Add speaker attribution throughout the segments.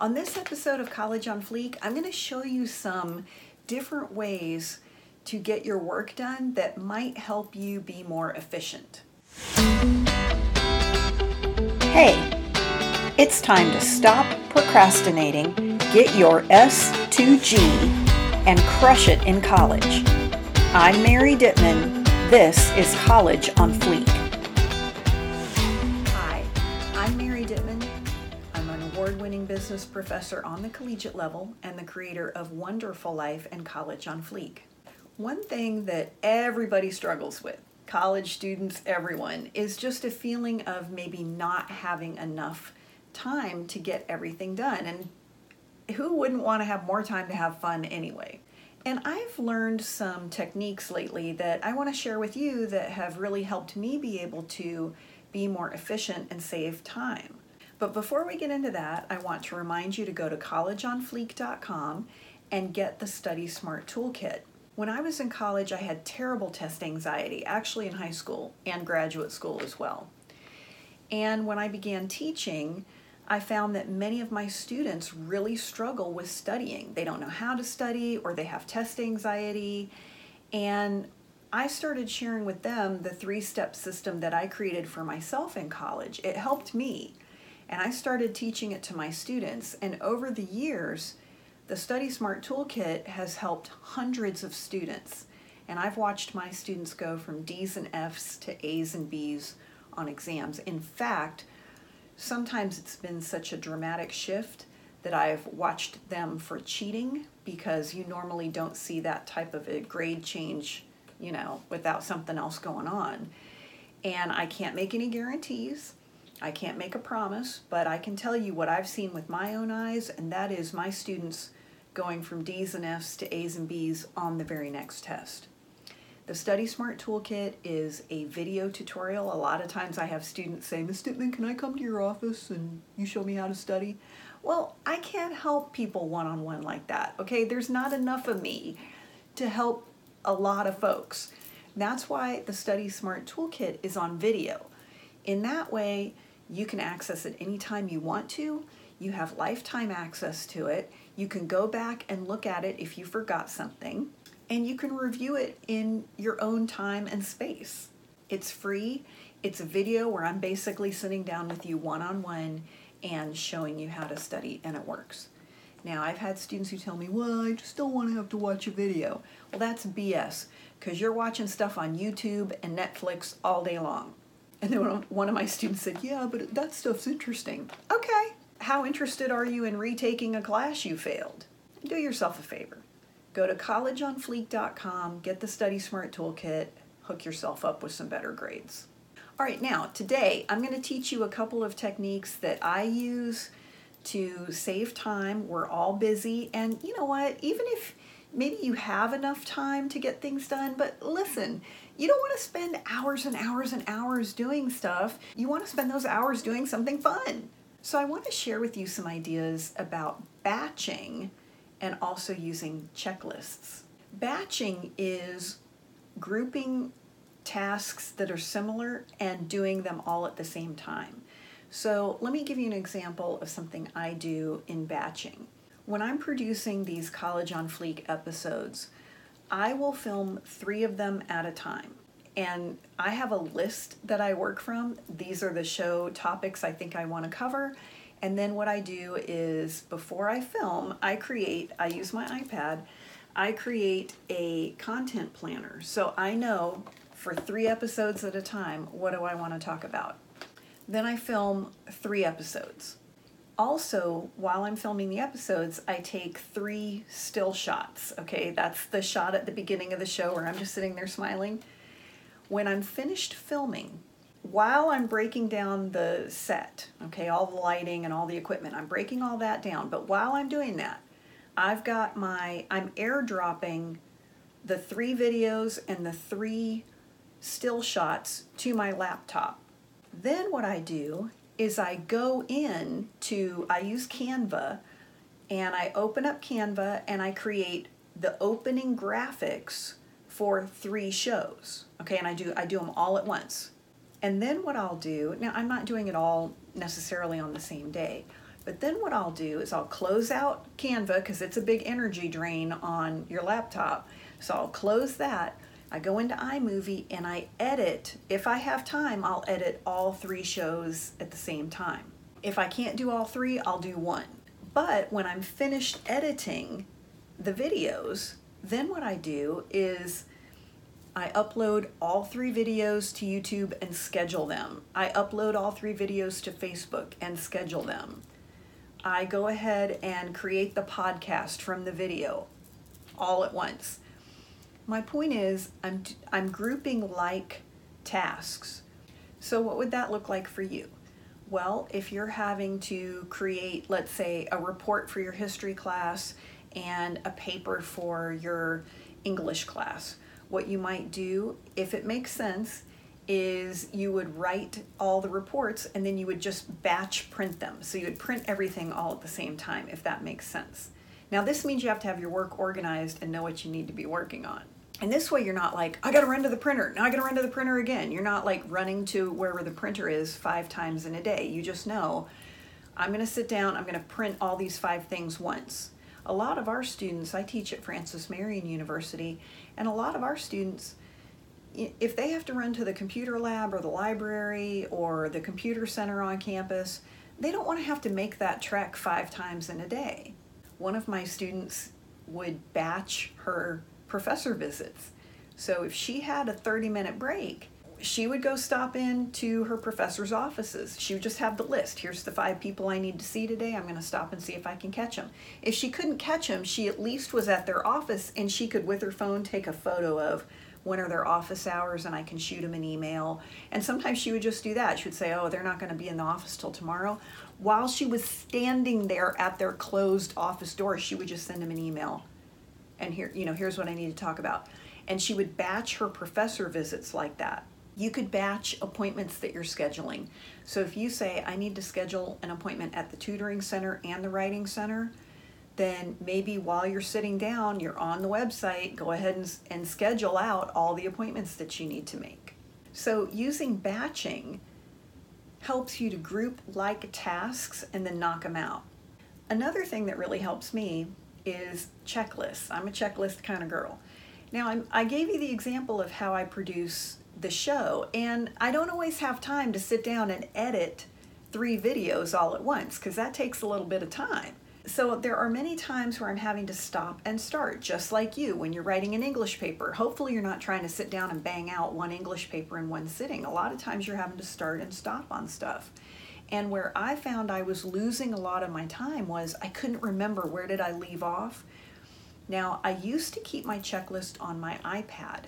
Speaker 1: On this episode of College on Fleek, I'm going to show you some different ways to get your work done that might help you be more efficient. Hey, it's time to stop procrastinating, get your S2G, and crush it in college. I'm Mary Dittman. This is College on Fleek. Hi, I'm Mary Dittman. Award winning business professor on the collegiate level and the creator of Wonderful Life and College on Fleek. One thing that everybody struggles with, college students, everyone, is just a feeling of maybe not having enough time to get everything done. And who wouldn't want to have more time to have fun anyway? And I've learned some techniques lately that I want to share with you that have really helped me be able to be more efficient and save time. But before we get into that, I want to remind you to go to collegeonfleek.com and get the Study Smart Toolkit. When I was in college, I had terrible test anxiety, actually in high school and graduate school as well. And when I began teaching, I found that many of my students really struggle with studying. They don't know how to study or they have test anxiety. And I started sharing with them the three step system that I created for myself in college. It helped me. And I started teaching it to my students. And over the years, the Study Smart Toolkit has helped hundreds of students. And I've watched my students go from D's and F's to A's and B's on exams. In fact, sometimes it's been such a dramatic shift that I've watched them for cheating because you normally don't see that type of a grade change, you know, without something else going on. And I can't make any guarantees. I can't make a promise, but I can tell you what I've seen with my own eyes, and that is my students going from D's and F's to A's and B's on the very next test. The Study Smart Toolkit is a video tutorial. A lot of times I have students say, Ms. Dittman, can I come to your office and you show me how to study? Well, I can't help people one-on-one like that, okay? There's not enough of me to help a lot of folks. That's why the Study Smart Toolkit is on video. In that way, you can access it anytime you want to. You have lifetime access to it. You can go back and look at it if you forgot something and you can review it in your own time and space. It's free. It's a video where I'm basically sitting down with you one on one and showing you how to study, and it works. Now, I've had students who tell me, well, I just don't want to have to watch a video. Well, that's BS because you're watching stuff on YouTube and Netflix all day long. And then one of my students said, yeah, but that stuff's interesting. Okay. How interested are you in retaking a class you failed? Do yourself a favor Go to collegeonfleek.com, get the Study Smart Toolkit, hook yourself up with some better grades. All right, now today I'm going to teach you a couple of techniques that I use to save time. We're all busy, and you know what? Even if maybe you have enough time to get things done, but listen, you don't want to spend hours and hours and hours doing stuff. You want to spend those hours doing something fun. So I want to share with you some ideas about batching and also using checklists. Batching is grouping tasks that are similar and doing them all at the same time. So let me give you an example of something I do in batching. When I'm producing these College on Fleek episodes, I will film three of them at a time. And I have a list that I work from. These are the show topics I think I want to cover. And then what I do is before I film, I create, I use my iPad, I create a content planner. So I know for three episodes at a time, what do I want to talk about? Then I film three episodes. Also, while I'm filming the episodes, I take three still shots. Okay, that's the shot at the beginning of the show where I'm just sitting there smiling. When I'm finished filming, while I'm breaking down the set, okay, all the lighting and all the equipment, I'm breaking all that down. But while I'm doing that, I've got my, I'm airdropping the three videos and the three still shots to my laptop. Then what I do is I go in to, I use Canva and I open up Canva and I create the opening graphics for three shows. Okay, and I do I do them all at once. And then what I'll do, now I'm not doing it all necessarily on the same day, But then what I'll do is I'll close out Canva because it's a big energy drain on your laptop. So I'll close that. I go into iMovie and I edit. If I have time, I'll edit all three shows at the same time. If I can't do all three, I'll do one. But when I'm finished editing the videos, then what I do is I upload all three videos to YouTube and schedule them. I upload all three videos to Facebook and schedule them. I go ahead and create the podcast from the video all at once. My point is, I'm, I'm grouping like tasks. So, what would that look like for you? Well, if you're having to create, let's say, a report for your history class and a paper for your English class, what you might do, if it makes sense, is you would write all the reports and then you would just batch print them. So you would print everything all at the same time, if that makes sense. Now, this means you have to have your work organized and know what you need to be working on. And this way, you're not like, I gotta run to the printer, now I gotta run to the printer again. You're not like running to wherever the printer is five times in a day. You just know, I'm gonna sit down, I'm gonna print all these five things once. A lot of our students, I teach at Francis Marion University, and a lot of our students, if they have to run to the computer lab or the library or the computer center on campus, they don't want to have to make that trek five times in a day. One of my students would batch her professor visits. So if she had a 30 minute break, she would go stop in to her professor's offices. She would just have the list. Here's the five people I need to see today. I'm going to stop and see if I can catch them. If she couldn't catch them, she at least was at their office and she could, with her phone, take a photo of when are their office hours and I can shoot them an email. And sometimes she would just do that. She would say, Oh, they're not going to be in the office till tomorrow. While she was standing there at their closed office door, she would just send them an email. And here, you know, here's what I need to talk about. And she would batch her professor visits like that you could batch appointments that you're scheduling. So if you say, I need to schedule an appointment at the tutoring center and the writing center, then maybe while you're sitting down, you're on the website, go ahead and, and schedule out all the appointments that you need to make. So using batching helps you to group like tasks and then knock them out. Another thing that really helps me is checklists. I'm a checklist kind of girl. Now, I'm, i gave you the example of how I produce the show. And I don't always have time to sit down and edit three videos all at once because that takes a little bit of time. So there are many times where I'm having to stop and start, just like you when you're writing an English paper. Hopefully, you're not trying to sit down and bang out one English paper in one sitting. A lot of times, you're having to start and stop on stuff. And where I found I was losing a lot of my time was I couldn't remember where did I leave off. Now, I used to keep my checklist on my iPad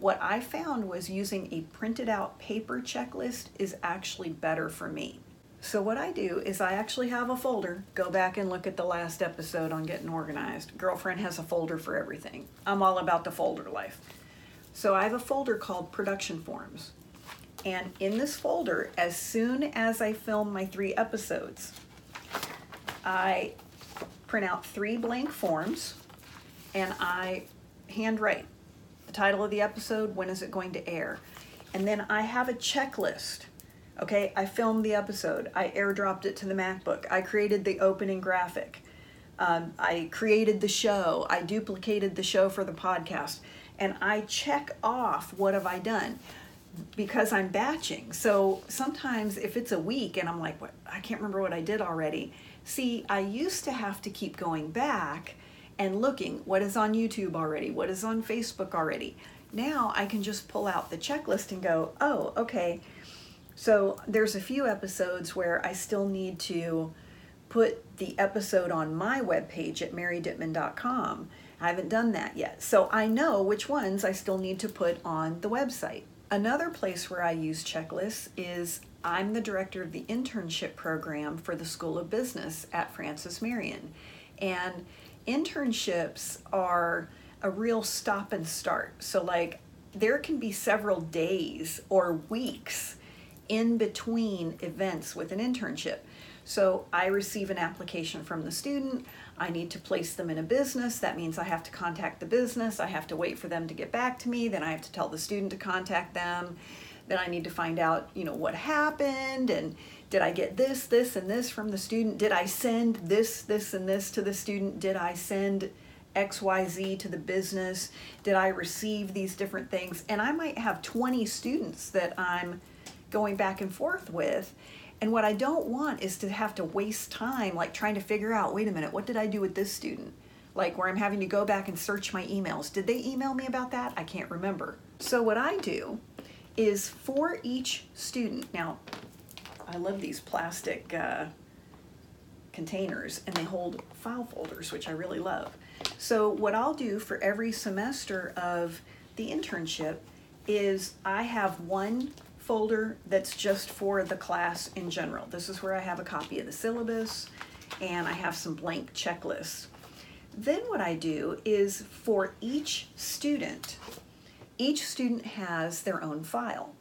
Speaker 1: what I found was using a printed out paper checklist is actually better for me. So, what I do is I actually have a folder. Go back and look at the last episode on getting organized. Girlfriend has a folder for everything. I'm all about the folder life. So, I have a folder called production forms. And in this folder, as soon as I film my three episodes, I print out three blank forms and I handwrite the title of the episode, when is it going to air? And then I have a checklist. Okay, I filmed the episode, I airdropped it to the MacBook, I created the opening graphic, um, I created the show, I duplicated the show for the podcast, and I check off what have I done because I'm batching. So sometimes if it's a week and I'm like, what, I can't remember what I did already. See, I used to have to keep going back and looking what is on YouTube already, what is on Facebook already. Now I can just pull out the checklist and go, oh, okay. So there's a few episodes where I still need to put the episode on my webpage at marydittman.com. I haven't done that yet. So I know which ones I still need to put on the website. Another place where I use checklists is I'm the director of the internship program for the School of Business at Francis Marion. And internships are a real stop and start. So, like, there can be several days or weeks in between events with an internship. So, I receive an application from the student. I need to place them in a business. That means I have to contact the business. I have to wait for them to get back to me. Then I have to tell the student to contact them. Then I need to find out, you know, what happened and Did I get this, this, and this from the student? Did I send this, this, and this to the student? Did I send XYZ to the business? Did I receive these different things? And I might have 20 students that I'm going back and forth with. And what I don't want is to have to waste time like trying to figure out, wait a minute, what did I do with this student? Like where I'm having to go back and search my emails. Did they email me about that? I can't remember. So what I do is for each student, now I love these plastic uh, containers and they hold file folders, which I really love. So what I'll do for every semester of the internship is I have one folder that's just for the class in general. This is where I have a copy of the syllabus and I have some blank checklists. Then what I do is for each student, each student has their own file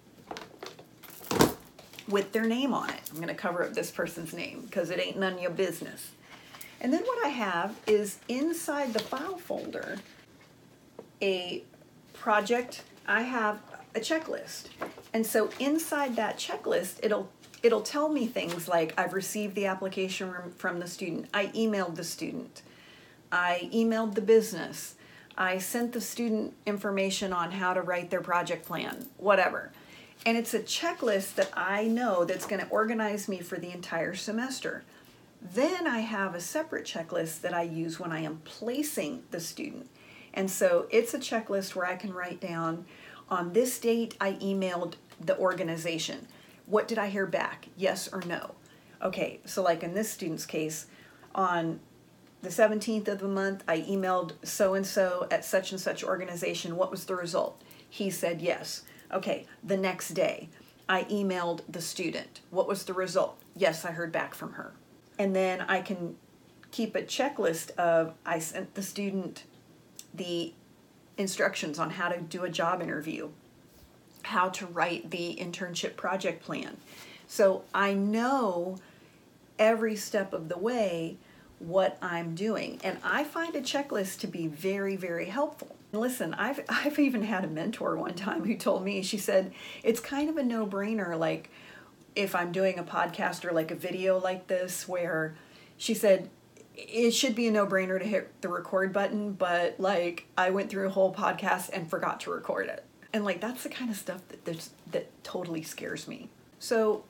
Speaker 1: with their name on it. I'm going to cover up this person's name because it ain't none of your business. And then what I have is inside the file folder a project, I have a checklist. And so inside that checklist, it'll it'll tell me things like I've received the application from the student, I emailed the student, I emailed the business, I sent the student information on how to write their project plan, whatever. And it's a checklist that I know that's going to organize me for the entire semester. Then I have a separate checklist that I use when I am placing the student. And so it's a checklist where I can write down on this date I emailed the organization. What did I hear back? Yes or no? Okay, so like in this student's case, on the 17th of the month, I emailed so and so at such and such organization. What was the result? He said yes. Okay, the next day, I emailed the student. What was the result? Yes, I heard back from her. And then I can keep a checklist of I sent the student the instructions on how to do a job interview, how to write the internship project plan. So I know every step of the way what I'm doing. And I find a checklist to be very, very helpful. Listen, I've, I've even had a mentor one time who told me, she said, it's kind of a no brainer. Like if I'm doing a podcast or like a video like this, where she said, it should be a no brainer to hit the record button, but like I went through a whole podcast and forgot to record it. And like that's the kind of stuff that that totally scares me. So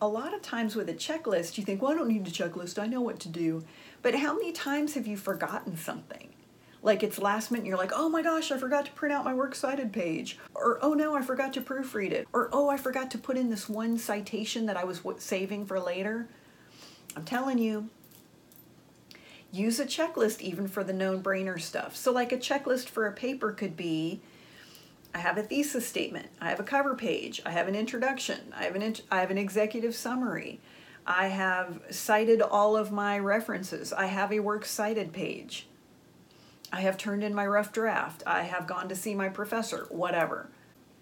Speaker 1: a lot of times with a checklist, you think, well, I don't need a checklist. I know what to do. But how many times have you forgotten something? Like it's last minute, you're like, oh my gosh, I forgot to print out my works cited page. Or, oh no, I forgot to proofread it. Or, oh, I forgot to put in this one citation that I was saving for later. I'm telling you, use a checklist even for the known brainer stuff. So, like a checklist for a paper could be I have a thesis statement, I have a cover page, I have an introduction, I have an, I have an executive summary, I have cited all of my references, I have a works cited page, I have turned in my rough draft, I have gone to see my professor, whatever.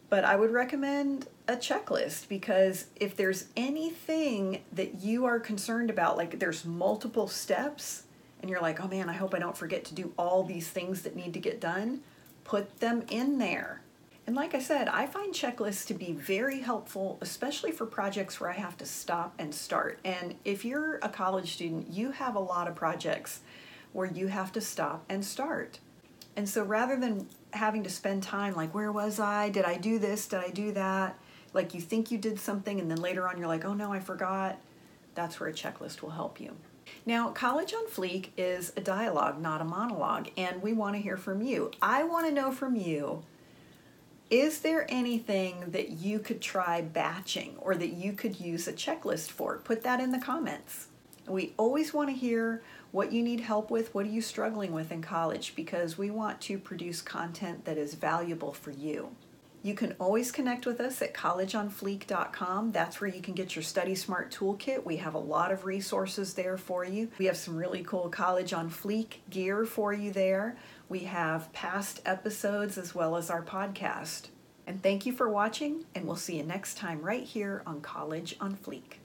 Speaker 1: But I would recommend a checklist because if there's anything that you are concerned about, like there's multiple steps, and you're like, oh man, I hope I don't forget to do all these things that need to get done, put them in there. And like I said, I find checklists to be very helpful, especially for projects where I have to stop and start. And if you're a college student, you have a lot of projects where you have to stop and start. And so rather than having to spend time like, where was I? Did I do this? Did I do that? Like you think you did something and then later on you're like, oh no, I forgot. That's where a checklist will help you. Now, College on Fleek is a dialogue, not a monologue, and we want to hear from you. I want to know from you is there anything that you could try batching or that you could use a checklist for? Put that in the comments. We always want to hear what you need help with, what are you struggling with in college, because we want to produce content that is valuable for you. You can always connect with us at collegeonfleek.com. That's where you can get your Study Smart Toolkit. We have a lot of resources there for you. We have some really cool College on Fleek gear for you there. We have past episodes as well as our podcast. And thank you for watching, and we'll see you next time right here on College on Fleek.